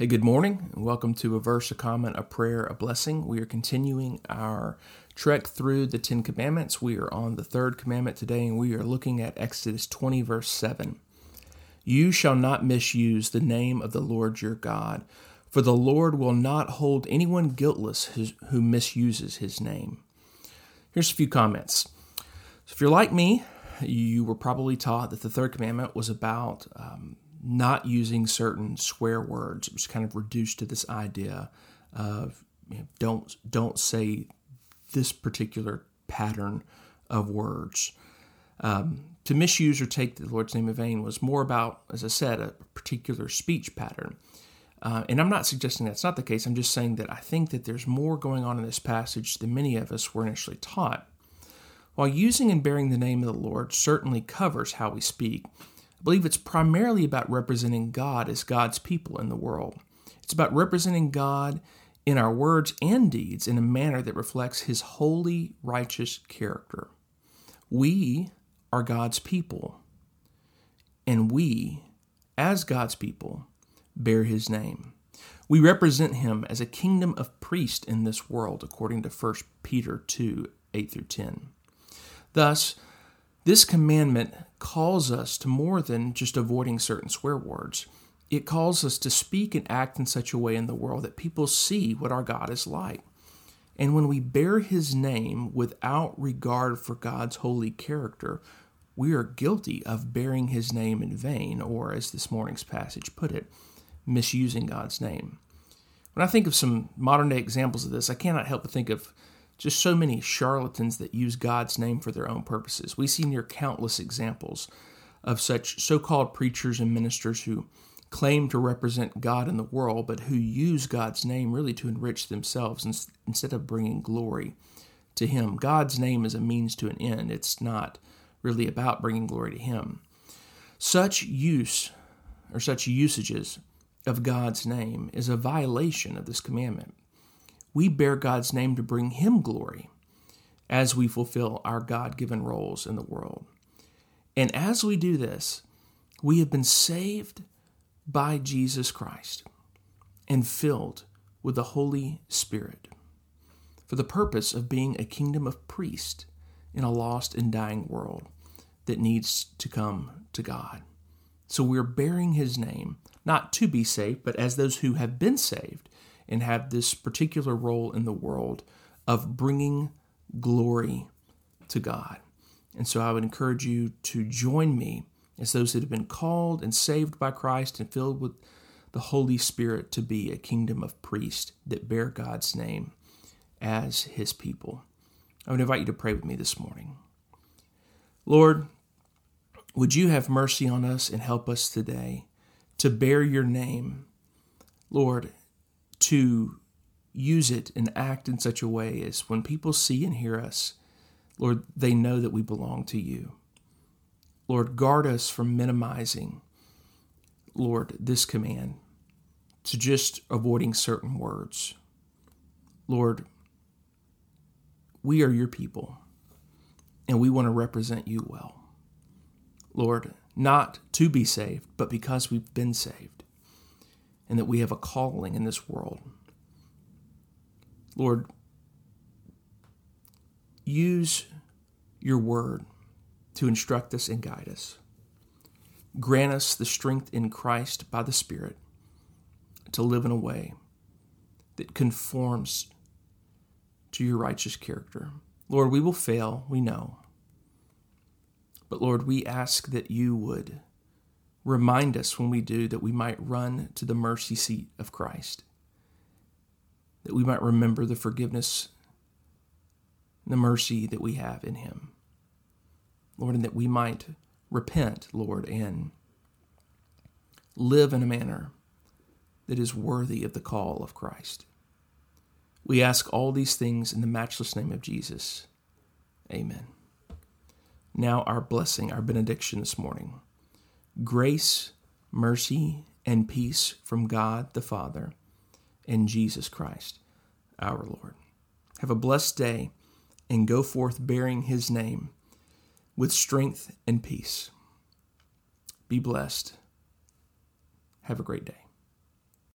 Hey, good morning, and welcome to a verse, a comment, a prayer, a blessing. We are continuing our trek through the Ten Commandments. We are on the third commandment today, and we are looking at Exodus 20, verse 7. You shall not misuse the name of the Lord your God, for the Lord will not hold anyone guiltless who misuses his name. Here's a few comments. So if you're like me, you were probably taught that the third commandment was about um, not using certain swear words. It was kind of reduced to this idea of you know, don't don't say this particular pattern of words. Um, to misuse or take the Lord's name in vain was more about, as I said, a particular speech pattern. Uh, and I'm not suggesting that's not the case. I'm just saying that I think that there's more going on in this passage than many of us were initially taught. While using and bearing the name of the Lord certainly covers how we speak, I believe it's primarily about representing God as God's people in the world. It's about representing God in our words and deeds in a manner that reflects his holy, righteous character. We are God's people, and we, as God's people, bear his name. We represent him as a kingdom of priests in this world, according to 1 Peter 2 8 through 10. Thus, this commandment calls us to more than just avoiding certain swear words. It calls us to speak and act in such a way in the world that people see what our God is like. And when we bear his name without regard for God's holy character, we are guilty of bearing his name in vain, or as this morning's passage put it, misusing God's name. When I think of some modern day examples of this, I cannot help but think of just so many charlatans that use God's name for their own purposes. We see near countless examples of such so called preachers and ministers who claim to represent God in the world, but who use God's name really to enrich themselves instead of bringing glory to Him. God's name is a means to an end, it's not really about bringing glory to Him. Such use or such usages of God's name is a violation of this commandment we bear God's name to bring Him glory as we fulfill our God given roles in the world. And as we do this, we have been saved by Jesus Christ and filled with the Holy Spirit for the purpose of being a kingdom of priests in a lost and dying world that needs to come to God. So we're bearing His name, not to be saved, but as those who have been saved and have this particular role in the world of bringing glory to God. And so I would encourage you to join me as those that have been called and saved by Christ and filled with the Holy Spirit to be a kingdom of priests that bear God's name as his people. I would invite you to pray with me this morning. Lord, would you have mercy on us and help us today to bear your name? Lord, to use it and act in such a way as when people see and hear us, Lord, they know that we belong to you. Lord, guard us from minimizing, Lord, this command to just avoiding certain words. Lord, we are your people and we want to represent you well. Lord, not to be saved, but because we've been saved and that we have a calling in this world. Lord, use your word to instruct us and guide us. Grant us the strength in Christ by the Spirit to live in a way that conforms to your righteous character. Lord, we will fail, we know. But Lord, we ask that you would Remind us when we do that we might run to the mercy seat of Christ, that we might remember the forgiveness, the mercy that we have in Him. Lord, and that we might repent, Lord, and live in a manner that is worthy of the call of Christ. We ask all these things in the matchless name of Jesus. Amen. Now, our blessing, our benediction this morning. Grace, mercy, and peace from God the Father and Jesus Christ, our Lord. Have a blessed day and go forth bearing his name with strength and peace. Be blessed. Have a great day.